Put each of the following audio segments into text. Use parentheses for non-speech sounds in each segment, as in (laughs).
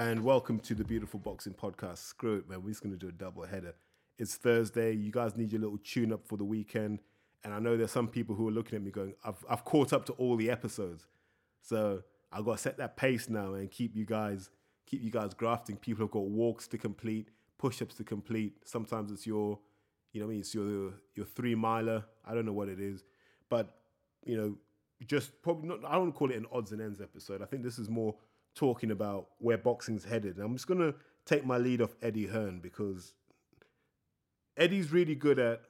and welcome to the Beautiful Boxing Podcast. Screw it, man. We're just going to do a double header. It's Thursday. You guys need your little tune up for the weekend. And I know there's some people who are looking at me going, I've, I've caught up to all the episodes. So I've got to set that pace now and keep you guys keep you guys grafting. People have got walks to complete, push-ups to complete. Sometimes it's your, you know, I mean, it's your your three miler. I don't know what it is, but you know, just probably not. I don't call it an odds and ends episode. I think this is more talking about where boxing's headed. And I'm just gonna take my lead off Eddie Hearn because Eddie's really good at.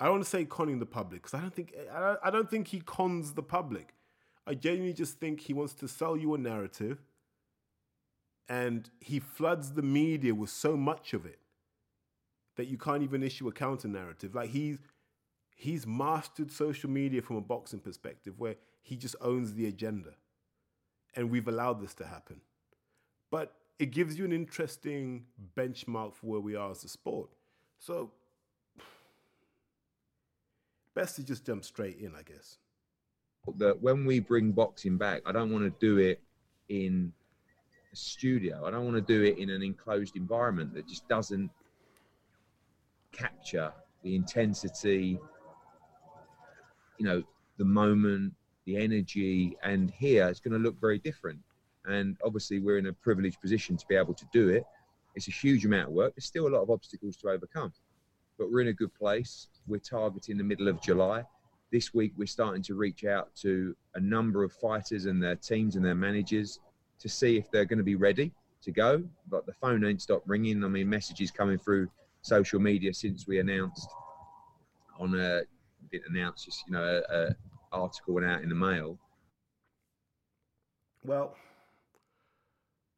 I don't want to say conning the public because I don't think I don't think he cons the public. I genuinely just think he wants to sell you a narrative and he floods the media with so much of it that you can't even issue a counter narrative. Like he's he's mastered social media from a boxing perspective where he just owns the agenda. And we've allowed this to happen. But it gives you an interesting benchmark for where we are as a sport. So best to just jump straight in, I guess that when we bring boxing back, I don't want to do it in a studio. I don't want to do it in an enclosed environment that just doesn't capture the intensity, you know, the moment, the energy. And here it's going to look very different. And obviously, we're in a privileged position to be able to do it. It's a huge amount of work. There's still a lot of obstacles to overcome, but we're in a good place. We're targeting the middle of July this week we're starting to reach out to a number of fighters and their teams and their managers to see if they're going to be ready to go. But the phone ain't stopped ringing. I mean, messages coming through social media since we announced on a didn't announce just you know a, a article went out in the mail. Well,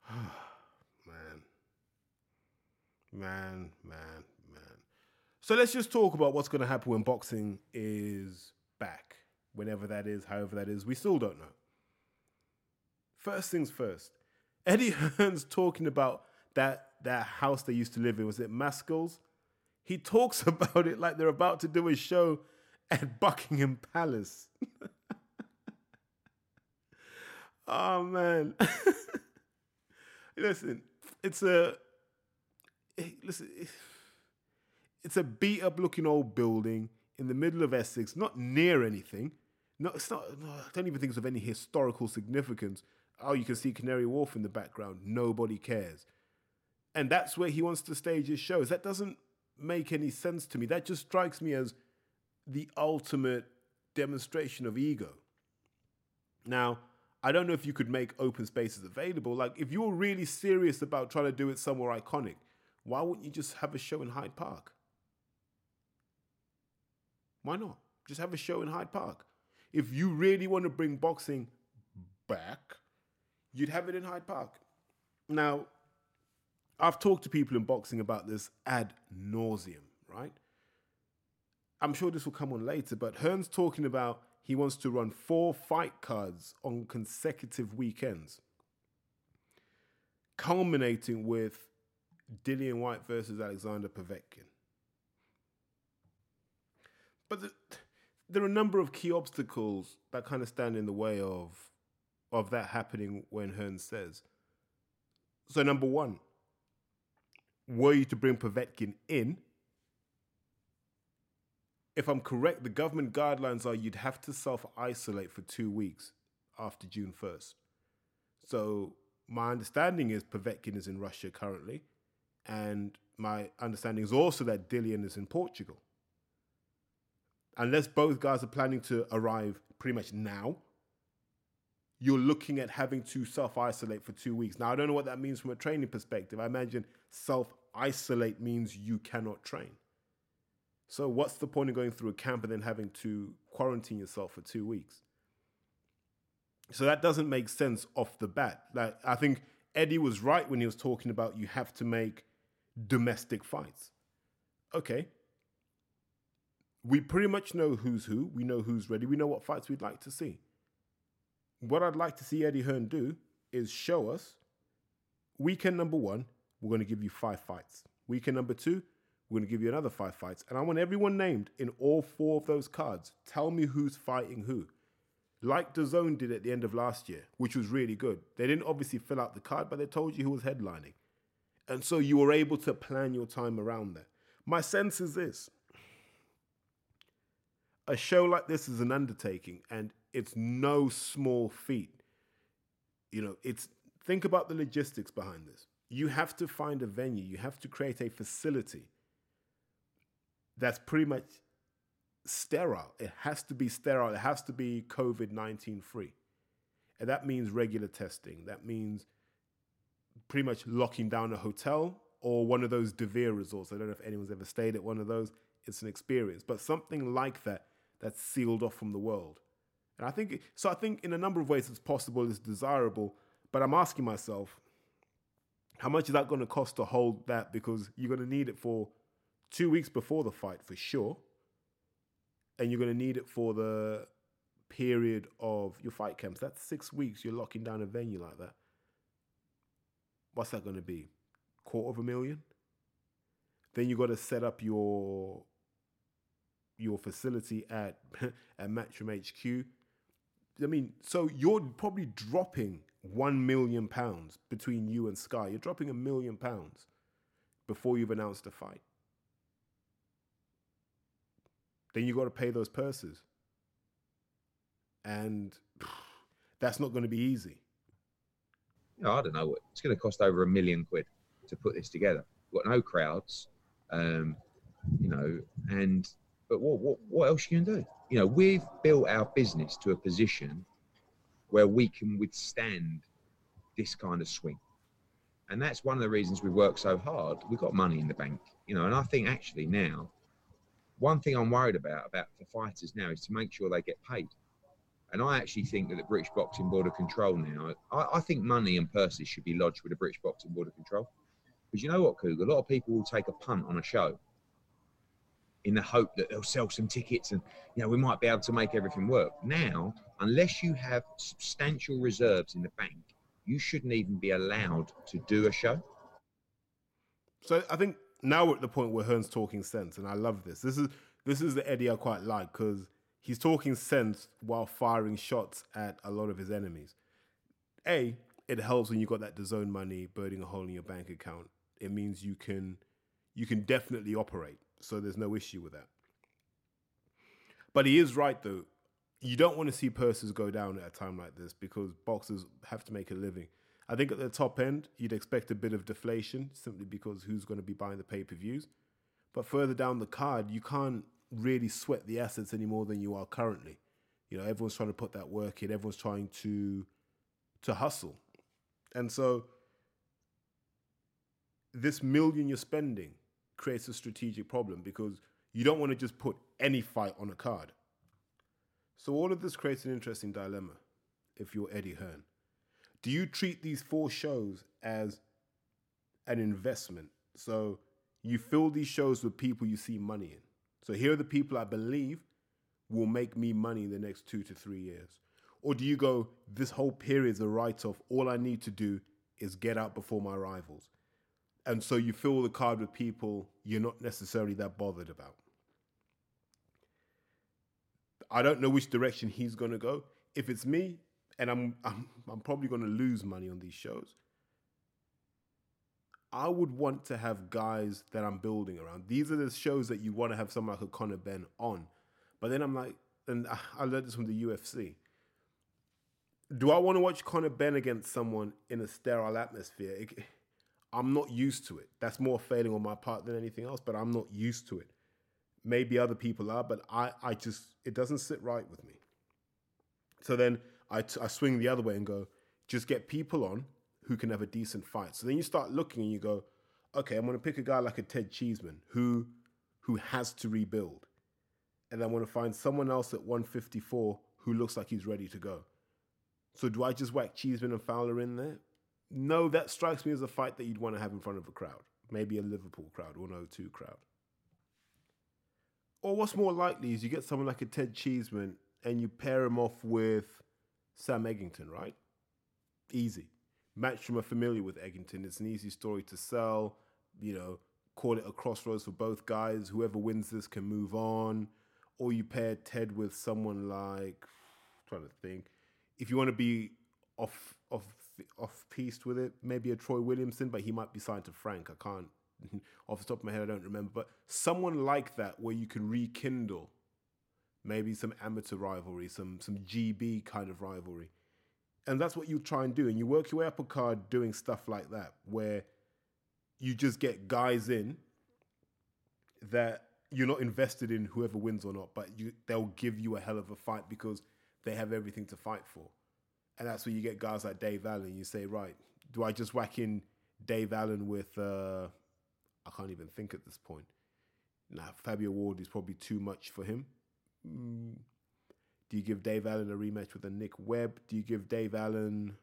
(sighs) man, man, man, man. So let's just talk about what's going to happen when boxing is back, whenever that is, however that is. We still don't know. First things first, (laughs) Eddie Hearn's talking about that that house they used to live in. Was it Mascalls? He talks (laughs) about it like they're about to do a show (laughs) at Buckingham Palace. (laughs) oh man. (laughs) listen, it's a eh, listen, eh, it's a beat up looking old building in the middle of Essex, not near anything. No, it's not. No, I don't even think it's of any historical significance. Oh, you can see Canary Wharf in the background. Nobody cares, and that's where he wants to stage his shows. That doesn't make any sense to me. That just strikes me as the ultimate demonstration of ego. Now, I don't know if you could make open spaces available. Like, if you're really serious about trying to do it somewhere iconic, why wouldn't you just have a show in Hyde Park? Why not? Just have a show in Hyde Park. If you really want to bring boxing back, you'd have it in Hyde Park. Now, I've talked to people in boxing about this ad nauseum, right? I'm sure this will come on later, but Hearn's talking about he wants to run four fight cards on consecutive weekends, culminating with Dillian Whyte versus Alexander Povetkin. But the, there are a number of key obstacles that kind of stand in the way of of that happening when Hearn says. So number one, were you to bring Povetkin in, if I'm correct, the government guidelines are you'd have to self isolate for two weeks after June 1st. So my understanding is Povetkin is in Russia currently, and my understanding is also that Dillian is in Portugal unless both guys are planning to arrive pretty much now, you're looking at having to self isolate for two weeks. Now, I don't know what that means from a training perspective. I imagine self isolate means you cannot train. So, what's the point of going through a camp and then having to quarantine yourself for two weeks? So, that doesn't make sense off the bat. Like, I think Eddie was right when he was talking about you have to make domestic fights. Okay, we pretty much know who's who. We know who's ready. We know what fights we'd like to see. What I'd like to see Eddie Hearn do is show us weekend number one, we're going to give you five fights. Weekend number two, we're going to give you another five fights. And I want everyone named in all four of those cards. Tell me who's fighting who. like DAZN did at the end of last year, which was really good. They didn't obviously fill out the card, but they told you who was headlining. And so you were able to plan your time around that. My sense is this a show like this is an undertaking and it's no small feat. You know, it's think about the logistics behind this. You have to find a venue, you have to create a facility that's pretty much sterile. It has to be sterile. It has to be COVID 19 free. And that means regular testing. That means pretty much locking down a hotel or one of those De Vere resorts. I don't know if anyone's ever stayed at one of those. It's an experience, but something like that that's sealed off from the world. And I think so. I think in a number of ways it's possible, it's desirable. But I'm asking myself, how much is that going to cost to hold that? Because you're going to need it for two weeks before the fight for sure and you're going to need it for the period of your fight camps. That's six weeks. You're locking down a venue like that. What's that going to be? Quarter of a million. Then you got to set up your your facility at (laughs) at Matchroom HQ. I mean, so you're probably dropping one million pounds between you and Sky. You're dropping a million pounds before you've announced a fight. Then you got to pay those purses. And (sighs) that's not going to be easy. No, I don't know it's going to cost over a million quid to put this together. We've got no crowds, um, you know, and but what what what else you can do? You know, we've built our business to a position where we can withstand this kind of swing. And that's one of the reasons we work so hard. We've got money in the bank, you know, and I think actually now one thing I'm worried about about for fighters now is to make sure they get paid. And I actually think that the British Boxing Board of Control now, I, I think money and purses should be lodged with the British Boxing Board of Control. Because you know what, Coog? A lot of people will take a punt on a show in the hope that they'll sell some tickets and you know we might be able to make everything work. Now, unless you have substantial reserves in the bank, you shouldn't even be allowed to do a show. So I think now we're at the point where Hearn's talking sense, and I love this. This is this is the Eddie I quite like because he's talking sense while firing shots at a lot of his enemies. A, it helps when you got that DAZN money burning a hole in your bank account. It means you can you can definitely operate, so there's no issue with that. But he is right though. You don't want to see purses go down at a time like this because boxers have to make a living. I think at the top end, you'd expect a bit of deflation simply because who's going to be buying the pay per views. But further down the card, you can't really sweat the assets any more than you are currently. You know, everyone's trying to put that work in. Everyone's trying to to hustle, and so this million you're spending creates a strategic problem because you don't want to just put any fight on a card. So all of this creates an interesting dilemma if you're Eddie Hearn do you treat these four shows as an investment? So you fill these shows with people you see money in. So here are the people I believe will make me money in the next two to three years. Or do you go, this whole period is a write off. All I need to do is get out before my rivals. And so you fill the card with people you're not necessarily that bothered about. I don't know which direction he's going to go. If it's me, and I'm I'm I'm probably going to lose money on these shows. I would want to have guys that I'm building around. These are the shows that you want to have someone like a Conor Benn on. But then I'm like, and I learned this from the UFC. Do I want to watch Conor Benn against someone in a sterile atmosphere? It, I'm not used to it. That's more failing on my part than anything else, but I'm not used to it. Maybe other people are, but I, I just, it doesn't sit right with me. So then I, t- I swing the other way and go, just get people on who can have a decent fight. So then you start looking and you go, okay, I'm going to pick a guy like a Ted Cheeseman who who has to rebuild, and I want to find someone else at 154 who looks like he's ready to go. So do I just whack Cheeseman and Fowler in there? No, that strikes me as a fight that you'd want to have in front of a crowd, maybe a Liverpool crowd or an O2 crowd. Or what's more likely is you get someone like a Ted Cheeseman and you pair him off with Sam Eggington, right? Easy. Matchroom are familiar with Eggington. It's an easy story to sell. You know, call it a crossroads for both guys. Whoever wins this can move on. Or you pair Ted with someone like trying to think. If you want to be off off off piece with it, maybe a Troy Williamson, but he might be signed to Frank. I can't (laughs) off the top of my head, I don't remember. But someone like that where you can rekindle maybe some amateur rivalry, some some GB kind of rivalry. And that's what you try and do. And you work your way up a card doing stuff like that, where you just get guys in that you're not invested in whoever wins or not, but you they'll give you a hell of a fight because they have everything to fight for. And that's where you get guys like Dave Allen. You say, right, do I just whack in Dave Allen with uh, I can't even think at this point. Now Fabio Ward is probably too much for him. Mm. Do you give Dave Allen a rematch with a Nick Webb? Do you give Dave Allen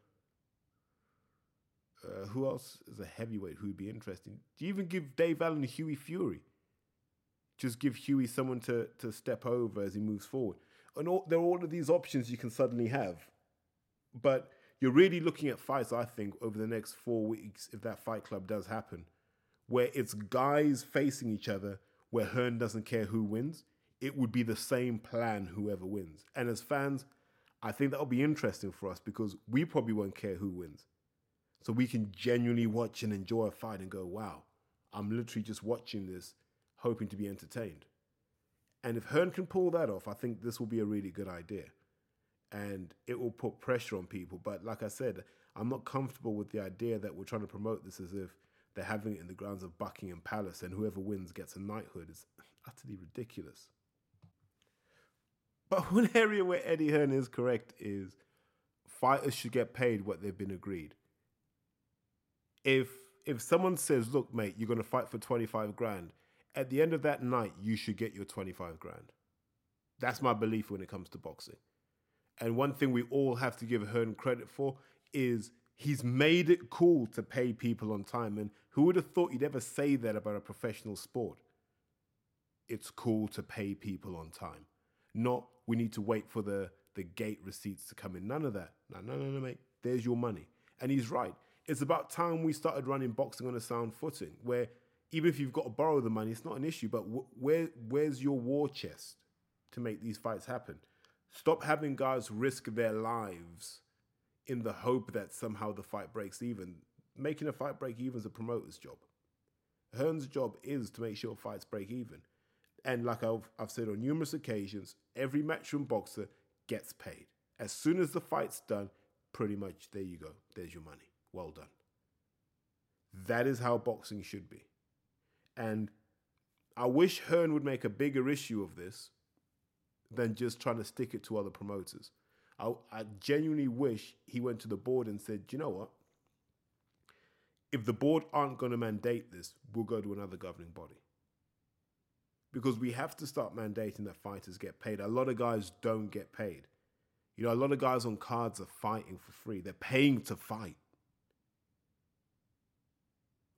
uh, who else is a heavyweight who would be interesting? Do you even give Dave Allen Hughie Fury? Just give Hughie someone to to step over as he moves forward. And all, there are all of these options you can suddenly have. But you're really looking at fights, I think, over the next four weeks, if that fight club does happen, where it's guys facing each other where Hearn doesn't care who wins. It would be the same plan, whoever wins. And as fans, I think that'll be interesting for us because we probably won't care who wins. So we can genuinely watch and enjoy a fight and go, wow, I'm literally just watching this, hoping to be entertained. And if Hearn can pull that off, I think this will be a really good idea. And it will put pressure on people. But like I said, I'm not comfortable with the idea that we're trying to promote this as if they're having it in the grounds of Buckingham Palace and whoever wins gets a knighthood is utterly ridiculous. But one (laughs) area where Eddie Hearn is correct is fighters should get paid what they've been agreed if if someone says, "Look, mate, you're going to fight for 25 grand," at the end of that night, you should get your 25 grand. That's my belief when it comes to boxing. And one thing we all have to give Hearn credit for is he's made it cool to pay people on time. And who would have thought you'd ever say that about a professional sport? It's cool to pay people on time. Not we need to wait for the, the gate receipts to come in. None of that. No, no, no, no, mate. There's your money. And he's right it's about time we started running boxing on a sound footing where even if you've got to borrow the money, it's not an issue. But where where's your war chest to make these fights happen? Stop having guys risk their lives in the hope that somehow the fight breaks even. Making a fight break even is a promoter's job. Hearn's job is to make sure fights break even. And like I've, I've said on numerous occasions, every matchroom boxer gets paid. As soon as the fight's done, pretty much there you go. There's your money. Well done. That is how boxing should be. And I wish Hearn would make a bigger issue of this than just trying to stick it to other promoters. I, I genuinely wish he went to the board and said, you know what? If the board aren't going to mandate this, we'll go to another governing body. Because we have to start mandating that fighters get paid. A lot of guys don't get paid. You know, a lot of guys on cards are fighting for free. They're paying to fight.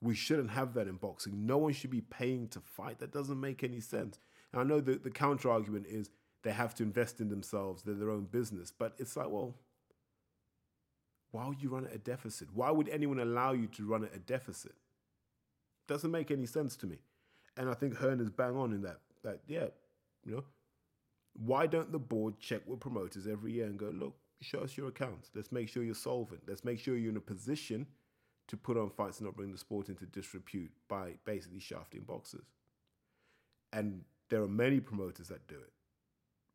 We shouldn't have that in boxing. No one should be paying to fight. That doesn't make any sense. And I know the, the counter argument is they have to invest in themselves, they're their own business. But it's like, well, why would you run at a deficit? Why would anyone allow you to run at a deficit? Doesn't make any sense to me. And I think Hearn is bang on in that. That yeah, you know, why don't the board check with promoters every year and go, look, show us your accounts. Let's make sure you're solvent. Let's make sure you're in a position to put on fights and not bring the sport into disrepute by basically shafting boxers. And there are many promoters that do it.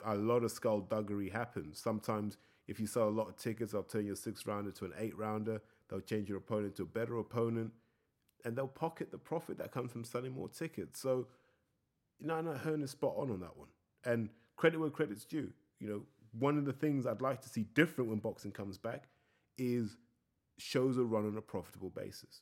A lot of skullduggery happens. Sometimes, if you sell a lot of tickets, they'll turn your six rounder to an eight rounder. They'll change your opponent to a better opponent, and they'll pocket the profit that comes from selling more tickets. So, you know, no, Hearn is spot on on that one. And credit where credit's due. You know, one of the things I'd like to see different when boxing comes back is shows are run on a profitable basis.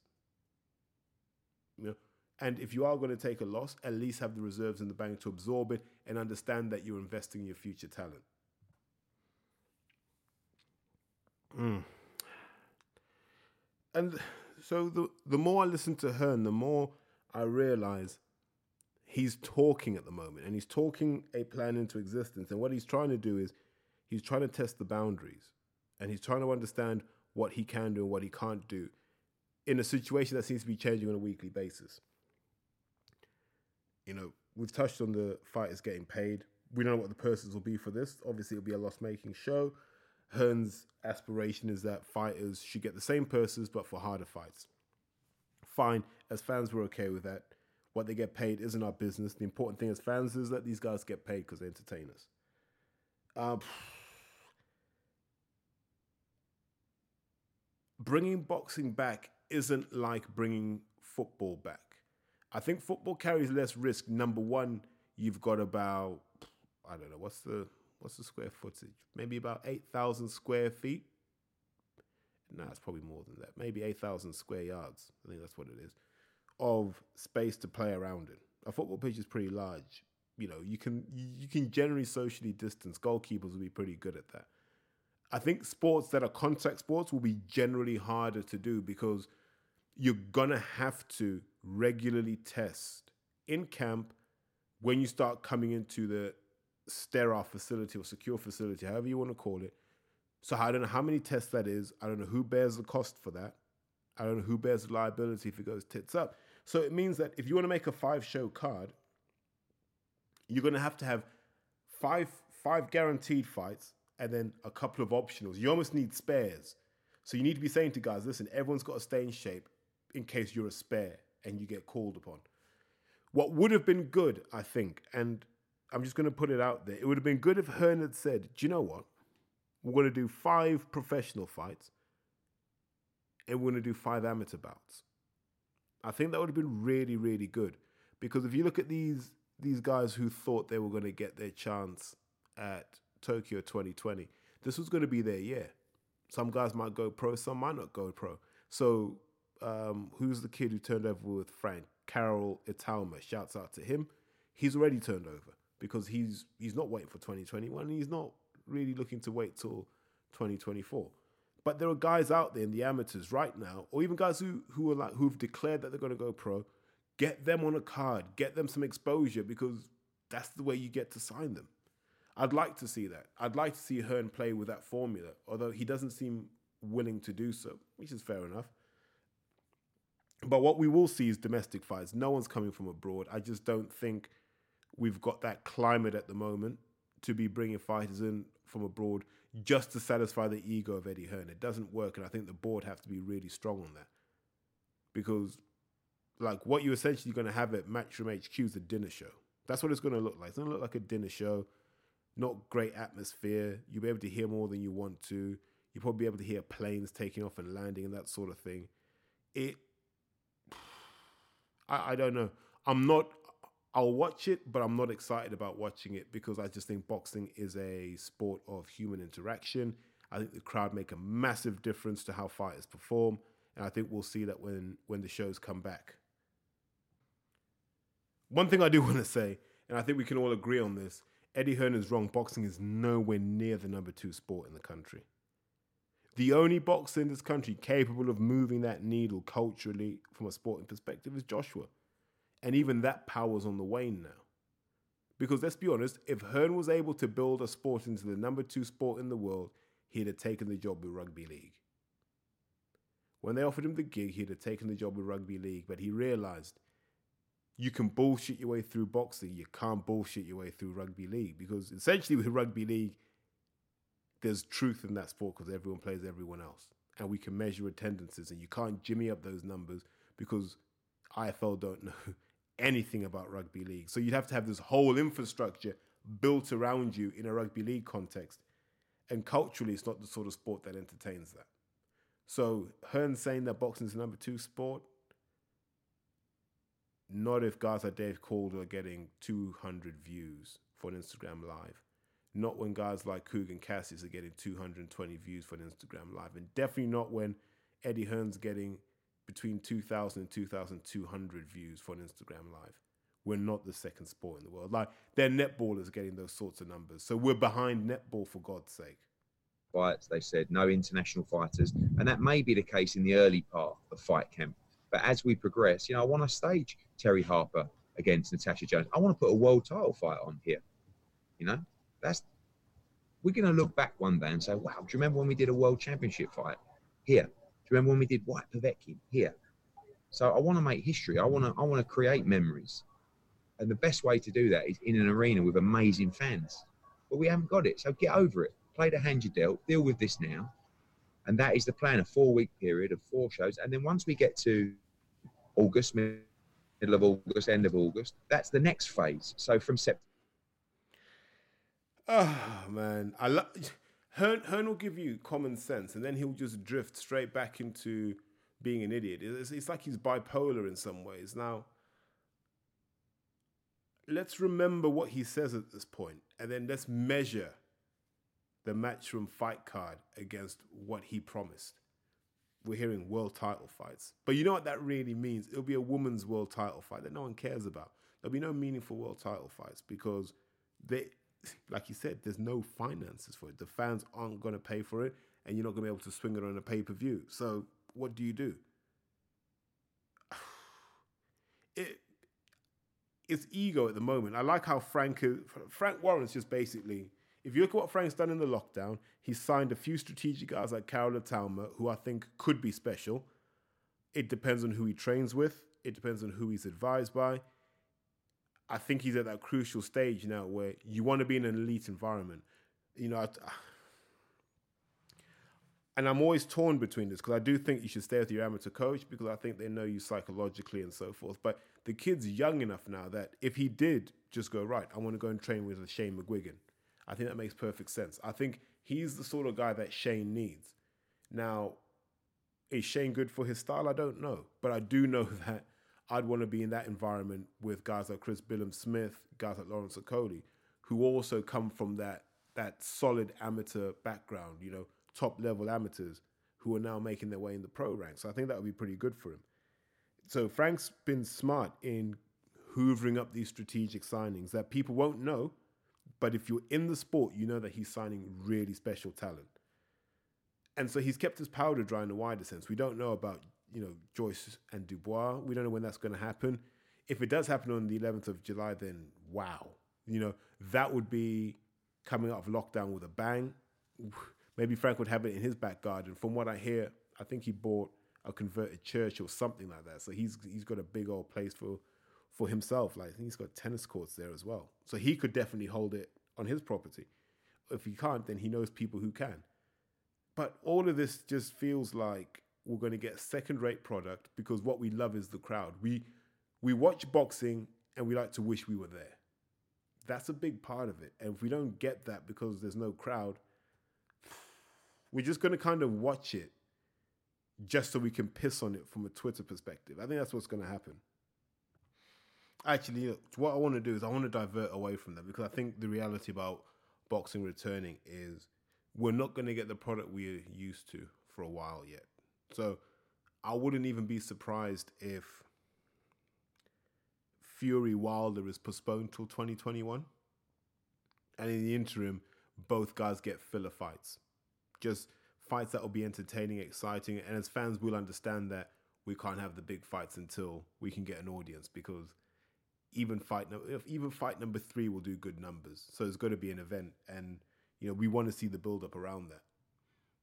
You know, and if you are going to take a loss, at least have the reserves in the bank to absorb it and understand that you're investing in your future talent. Mm. And so the the more I listen to her, and the more I realize he's talking at the moment and he's talking a plan into existence. And what he's trying to do is he's trying to test the boundaries and he's trying to understand what he can do and what he can't do in a situation that seems to be changing on a weekly basis. You know, we've touched on the fighters getting paid. we don't know what the purses will be for this. Obviously, it'll be a loss making show. Hearn's aspiration is that fighters should get the same purses but for harder fights. Fine, as fans, we're okay with that. What they get paid isn't our business. The important thing as fans is that these guys get paid because they entertain us. Um, bringing boxing back isn't like bringing football back. I think football carries less risk. Number one, you've got about I don't know what's the what's the square footage? Maybe about eight thousand square feet. No, it's probably more than that. Maybe eight thousand square yards. I think that's what it is of space to play around in. A football pitch is pretty large. You know, you can you can generally socially distance. Goalkeepers will be pretty good at that. I think sports that are contact sports will be generally harder to do because you're gonna have to regularly test in camp when you start coming into the sterile facility or secure facility, however you want to call it. So I don't know how many tests that is. I don't know who bears the cost for that. I don't know who bears the liability if it goes tits up. So it means that if you want to make a five show card, you're going to have to have five five guaranteed fights and then a couple of optionals. You almost need spares. So you need to be saying to guys, listen, everyone's got to stay in shape in case you're a spare and you get called upon. What would have been good, I think, and I'm just going to put it out there, it would have been good if Hearn had said, do you know what? We're going to do five professional fights and we're going to do five amateur bouts. I think that would have been really, really good because if you look at these these guys who thought they were going to get their chance at Tokyo 2020, this was going to be their year. Some guys might go pro, some might not go pro. So, um, who's the kid who turned over with Frank? Karol Itauma. Shouts out to him. He's already turned over because he's he's not waiting for 2021. He's not really looking to wait till 2024. But there are guys out there in the amateurs right now, or even guys who who are like who've declared that they're going to go pro. Get them on a card, get them some exposure because that's the way you get to sign them. I'd like to see that. I'd like to see Hearn play with that formula, although he doesn't seem willing to do so, which is fair enough. But what we will see is domestic fights. No one's coming from abroad. I just don't think we've got that climate at the moment to be bringing fighters in from abroad just to satisfy the ego of Eddie Hearn. It doesn't work, and I think the board have to be really strong on that because, like, what you're essentially going to have at Matchroom HQ is a dinner show. That's what it's going to look like. It's going to look like a dinner show. Not great atmosphere. You'll be able to hear more than you want to. You'll probably be able to hear planes taking off and landing and that sort of thing. It, (sighs) I, I don't know. I'm not I'll watch it, but I'm not excited about watching it because I just think boxing is a sport of human interaction. I think the crowd make a massive difference to how fighters perform, and I think we'll see that when when the shows come back. One thing I do (laughs) want to say, and I think we can all agree on this, Eddie Hearn is wrong. Boxing is nowhere near the number two sport in the country. The only boxer in this country capable of moving that needle culturally from a sporting perspective is Joshua. And even that power's on the wane now. Because let's be honest, if Hearn was able to build a sport into the number two sport in the world, he'd have taken the job with rugby league. When they offered him the gig, he'd have taken the job with rugby league, but he realized you can bullshit your way through boxing, you can't bullshit your way through rugby league. Because essentially, with rugby league, there's truth in that sport because everyone plays everyone else. And we can measure attendances, and you can't jimmy up those numbers because IFL don't (laughs) know anything about rugby league. So you'd have to have this whole infrastructure built around you in a rugby league context. And culturally, it's not the sort of sport that entertains that. So Hearn saying that boxing is the number two sport, not if guys like Dave Calder are getting 200 views for an Instagram live. Not when guys like Kugan Cassius are getting 220 views for an Instagram live. And definitely not when Eddie Hearn's getting between 2,000 and 2,200 views for an Instagram live. We're not the second sport in the world. Like, they're netballers getting those sorts of numbers. So we're behind netball, for God's sake. Fights, they said, no international fighters. And that may be the case in the early part of fight camp. But as we progress, you know, I want to stage Terri Harper against Natasha Jonas. I want to put a world title fight on here. You know, that's we're going to look back one day and say, wow, do you remember when we did a world championship fight here? You remember when we did Whyte Povetkin here? So I want to make history. I want to I want to create memories. And the best way to do that is in an arena with amazing fans. But we haven't got it. So get over it. Play the hand you dealt. Deal with this now. And that is the plan a four week period of four shows. And then once we get to August, middle of August, end of August, that's the next phase. So from September. Oh, man. I love. Hearn, Hearn will give you common sense and then he'll just drift straight back into being an idiot. It's, it's like he's bipolar in some ways. Now, let's remember what he says at this point, and then let's measure the matchroom fight card against what he promised. We're hearing world title fights. But you know what that really means? It'll be a woman's world title fight that no one cares about. There'll be no meaningful world title fights because they like you said, there's no finances for it. The fans aren't gonna pay for it, and you're not gonna be able to swing it on a pay-per-view. So what do you do? (sighs) It it's ego at the moment. I like how Frank Frank Warren's just basically. If you look at what Frank's done in the lockdown, he's signed a few strategic guys like Karol Itauma, who I think could be special. It depends on who he trains with. It depends on who he's advised by. I think he's at that crucial stage now where you want to be in an elite environment. You know, I, and I'm always torn between this because I do think you should stay with your amateur coach because I think they know you psychologically and so forth. But the kid's young enough now that if he did just go right, I want to go and train with Shane McGuigan. I think that makes perfect sense. I think he's the sort of guy that Shane needs. Now, is Shane good for his style? I don't know, but I do know (laughs) that I'd want to be in that environment with guys like Chris Billam-Smith, guys like Lawrence Okolie, who also come from that that solid amateur background. You know top level amateurs who are now making their way in the pro ranks. So I think that would be pretty good for him. So Frank's been smart in hoovering up these strategic signings that people won't know, but if you're in the sport, you know that he's signing really special talent. And so he's kept his powder dry in a wider sense. We don't know about, you know, Joyce and Dubois. We don't know when that's going to happen. If it does happen on the 11th of July, then wow. You know, that would be coming out of lockdown with a bang maybe Frank would have it in his back garden. From what I hear, I think he bought a converted church or something like that. So he's he's got a big old place for for himself. Like he's got tennis courts there as well. So he could definitely hold it on his property. If he can't, then he knows people who can. But all of this just feels like we're going to get second-rate product because what we love is the crowd. We we watch boxing and we like to wish we were there. That's a big part of it. And if we don't get that because there's no crowd, we're just going to kind of watch it just so we can piss on it from a Twitter perspective. I think that's what's going to happen. Actually, what I want to do is I want to divert away from that because I think the reality about boxing returning is we're not going to get the product we're used to for a while yet. So I wouldn't even be surprised if Fury Wilder is postponed till 2021. And in the interim, both guys get filler fights just fights that will be entertaining, exciting, and as fans will understand that we can't have the big fights until we can get an audience because even fight even fight number three will do good numbers. So it's got to be an event, and you know we want to see the build up around that.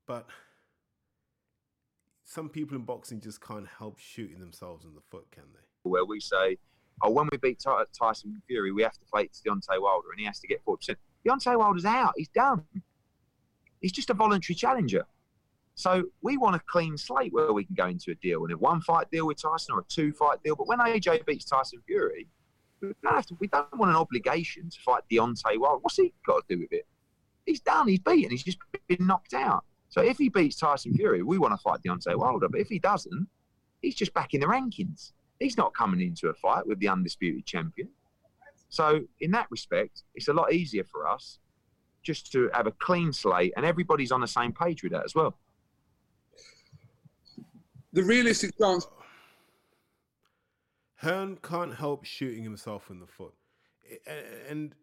But some people in boxing just can't help shooting themselves in the foot, can they? Where we say, "Oh, when we beat Tyson Fury, we have to fight Deontay Wilder, and he has to get four percent." Deontay Wilder's out; he's done. He's just a voluntary challenger. So we want a clean slate where we can go into a deal and a one fight deal with Tyson or a two fight deal. But when AJ beats Tyson Fury, we don't have to. We don't want an obligation to fight Deontay Wilder. What's he got to do with it? He's done. He's beaten. He's just been knocked out. So if he beats Tyson Fury, we want to fight Deontay Wilder. But if he doesn't, he's just back in the rankings. He's not coming into a fight with the undisputed champion. So in that respect, it's a lot easier for us just to have a clean slate and everybody's on the same page with that as well. The realistic chance. Hearn can't help shooting himself in the foot. And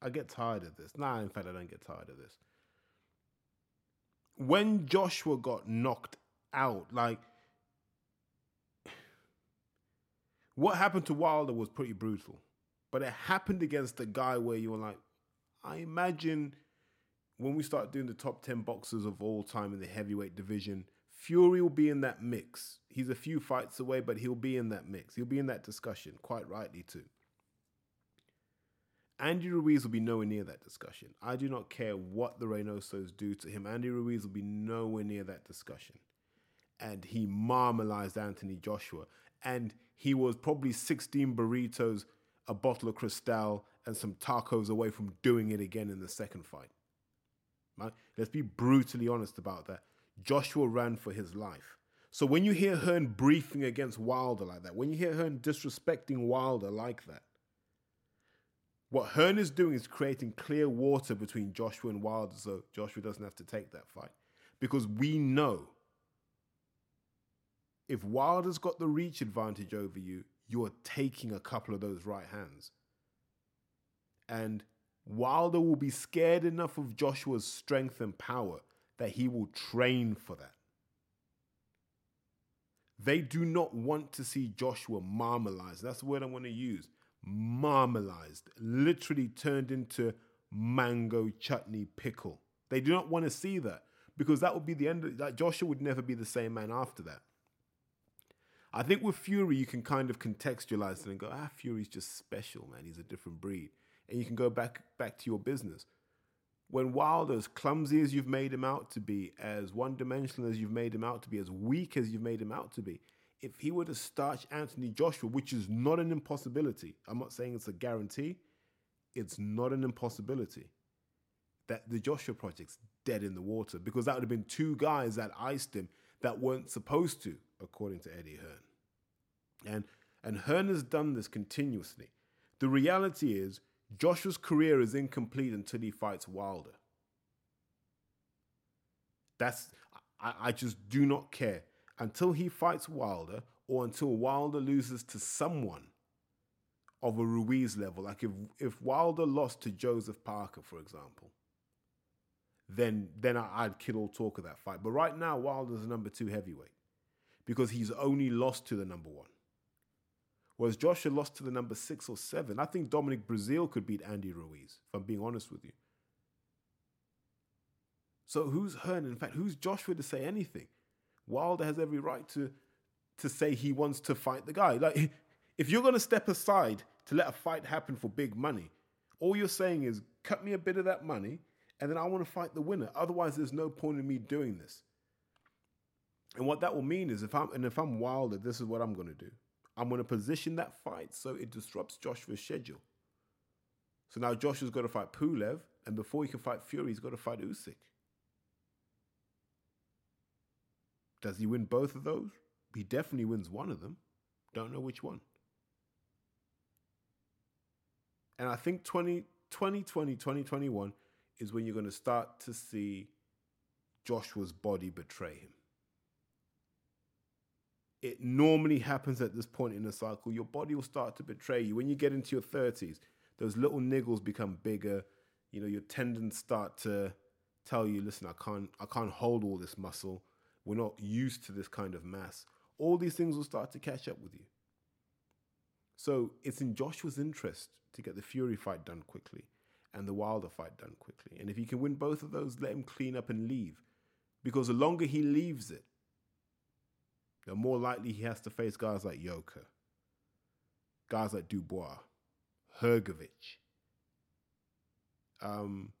I get tired of this. Nah, in fact, I don't get tired of this. When Joshua got knocked out, like, what happened to Wilder was pretty brutal. But it happened against a guy where you were like, I imagine when we start doing the top 10 boxers of all time in the heavyweight division, Fury will be in that mix. He's a few fights away, but he'll be in that mix. He'll be in that discussion, quite rightly too. Andy Ruiz will be nowhere near that discussion. I do not care what the Reynosos do to him. Andy Ruiz will be nowhere near that discussion. And he marmalized Anthony Joshua. And he was probably 16 burritos, a bottle of Cristal, and some tacos away from doing it again in the second fight. Right? Let's be brutally honest about that. Joshua ran for his life. So when you hear Hearn briefing against Wilder like that, when you hear Hearn disrespecting Wilder like that, what Hearn is doing is creating clear water between Joshua and Wilder so Joshua doesn't have to take that fight. Because we know if Wilder's got the reach advantage over you, you're taking a couple of those right hands. And Wilder will be scared enough of Joshua's strength and power that he will train for that. They do not want to see Joshua marmalized. That's the word I want to use marmalized, literally turned into mango chutney pickle. They do not want to see that because that would be the end of that. Joshua would never be the same man after that. I think with Fury, you can kind of contextualize it and go, ah, Fury's just special, man. He's a different breed. And you can go back back to your business. When Wilder, as clumsy as you've made him out to be, as one dimensional as you've made him out to be, as weak as you've made him out to be, if he were to starch Anthony Joshua, which is not an impossibility, I'm not saying it's a guarantee, it's not an impossibility that the Joshua project's dead in the water because that would have been two guys that iced him that weren't supposed to, according to Eddie Hearn. And and Hearn has done this continuously. The reality is Joshua's career is incomplete until he fights Wilder. That's I, I just do not care until he fights Wilder or until Wilder loses to someone of a Ruiz level. Like if if Wilder lost to Joseph Parker, for example, then then I'd kill all talk of that fight. But right now, Wilder's number two heavyweight because he's only lost to the number one. Whereas Joshua lost to the number six or seven. I think Dominic Breazeale could beat Andy Ruiz, if I'm being honest with you. So who's Hearn? In fact, who's Joshua to say anything? Wilder has every right to to say he wants to fight the guy. Like if you're gonna step aside to let a fight happen for big money, all you're saying is cut me a bit of that money and then I want to fight the winner. Otherwise, there's no point in me doing this. And what that will mean is if I'm and if I'm Wilder, this is what I'm gonna do. I'm gonna position that fight so it disrupts Joshua's schedule. So now Joshua's got to fight Pulev, and before he can fight Fury, he's got to fight Usyk. Does he win both of those? He definitely wins one of them. Don't know which one. And I think 20, 2020, 2021 is when you're going to start to see Joshua's body betray him. It normally happens at this point in the cycle. Your body will start to betray you. When you get into your 30s, those little niggles become bigger. You know, your tendons start to tell you, listen, I can't I can't hold all this muscle. We're not used to this kind of mass. All these things will start to catch up with you. So it's in Joshua's interest to get the Fury fight done quickly and the Wilder fight done quickly. And if he can win both of those, let him clean up and leave. Because the longer he leaves it, the more likely he has to face guys like Yoka, guys like Dubois, Hrgovic, um,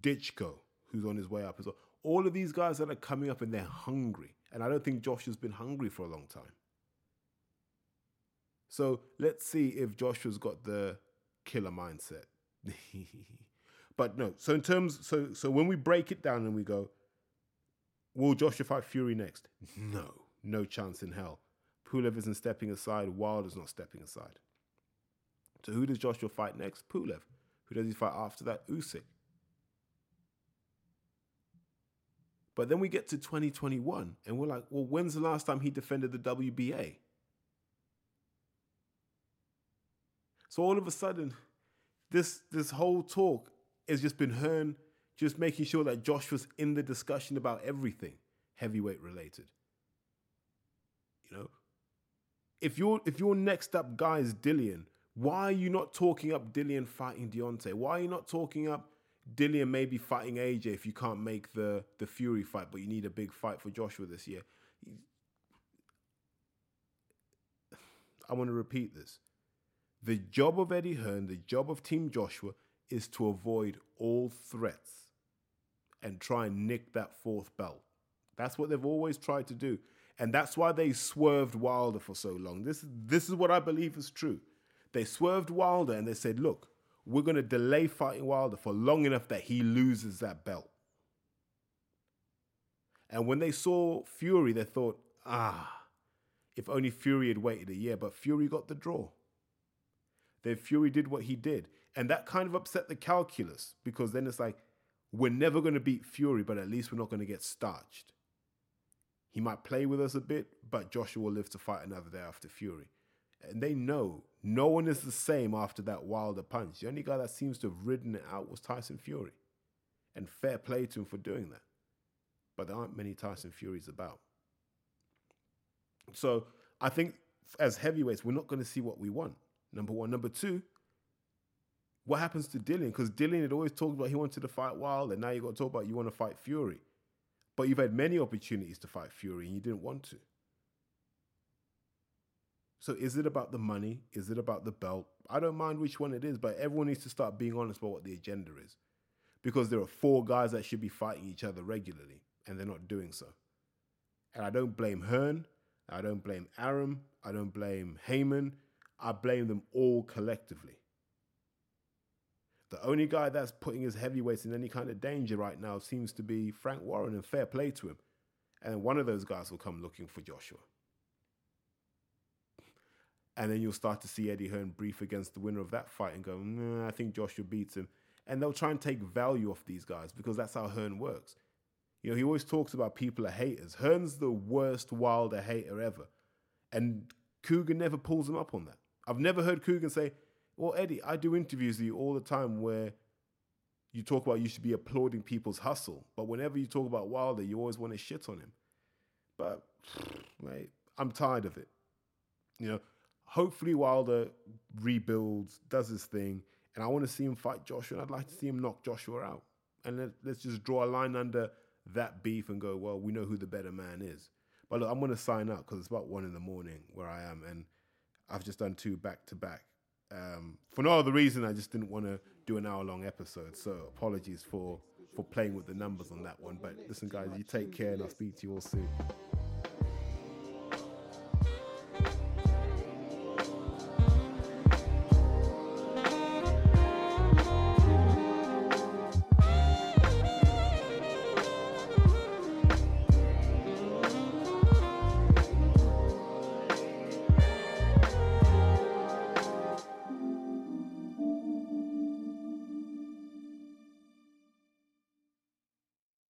Dychko, who's on his way up as well all of these guys that are coming up and they're hungry. And I don't think Josh has been hungry for a long time. So let's see if Joshua's got the killer mindset. (laughs) but no, so in terms, so so when we break it down and we go, will Joshua fight Fury next? No, no chance in hell. Pulev isn't stepping aside. Wilder's not stepping aside. So who does Joshua fight next? Pulev. Who does he fight after that? Usyk. But then we get to 2021 and we're like, well, when's the last time he defended the WBA? So all of a sudden, this this whole talk has just been Hearn just making sure that Josh was in the discussion about everything heavyweight related. You know, if your if your next up guy is Dillian, why are you not talking up Dillian fighting Deontay? Why are you not talking up Dillian may be fighting AJ if you can't make the the Fury fight, but you need a big fight for Joshua this year. I want to repeat this. The job of Eddie Hearn, the job of Team Joshua, is to avoid all threats and try and nick that fourth belt. That's what they've always tried to do. And that's why they swerved Wilder for so long. This, this is what I believe is true. They swerved Wilder and they said, look, we're going to delay fighting Wilder for long enough that he loses that belt. And when they saw Fury, they thought, ah, if only Fury had waited a year. But Fury got the draw. Then Fury did what he did. And that kind of upset the calculus because then it's like, we're never going to beat Fury, but at least we're not going to get starched. He might play with us a bit, but Joshua will live to fight another day after Fury. And they know no one is the same after that Wilder punch. The only guy that seems to have ridden it out was Tyson Fury. And fair play to him for doing that. But there aren't many Tyson Furies about. So I think as heavyweights, we're not going to see what we want. Number one. Number two, what happens to Dillian? Because Dillian had always talked about he wanted to fight Wilder. And now you've got to talk about you want to fight Fury. But you've had many opportunities to fight Fury and you didn't want to. So is it about the money? Is it about the belt? I don't mind which one it is, but everyone needs to start being honest about what the agenda is. Because there are four guys that should be fighting each other regularly, and they're not doing so. And I don't blame Hearn. I don't blame Arum. I don't blame Haymon. I blame them all collectively. The only guy that's putting his heavyweights in any kind of danger right now seems to be Frank Warren, and fair play to him. And one of those guys will come looking for Joshua. And then you'll start to see Eddie Hearn brief against the winner of that fight and go, nah, I think Joshua beats him. And they'll try and take value off these guys because that's how Hearn works. You know, he always talks about people are haters. Hearn's the worst Wilder hater ever. And Kugan never pulls him up on that. I've never heard Kugan say, well, Eddie, I do interviews with you all the time where you talk about you should be applauding people's hustle, but whenever you talk about Wilder, you always want to shit on him. But, (sighs) mate, I'm tired of it. You know, hopefully Wilder rebuilds, does his thing, and I want to see him fight Joshua, and I'd like to see him knock Joshua out. And let, let's just draw a line under that beef and go, well, we know who the better man is. But look, I'm going to sign up because it's about one in the morning where I am, and I've just done two back to back. Um, for no other reason, I just didn't want to do an hour long episode. So apologies for for playing with the numbers on that one. But listen, guys, you take care, and I'll speak to you all soon.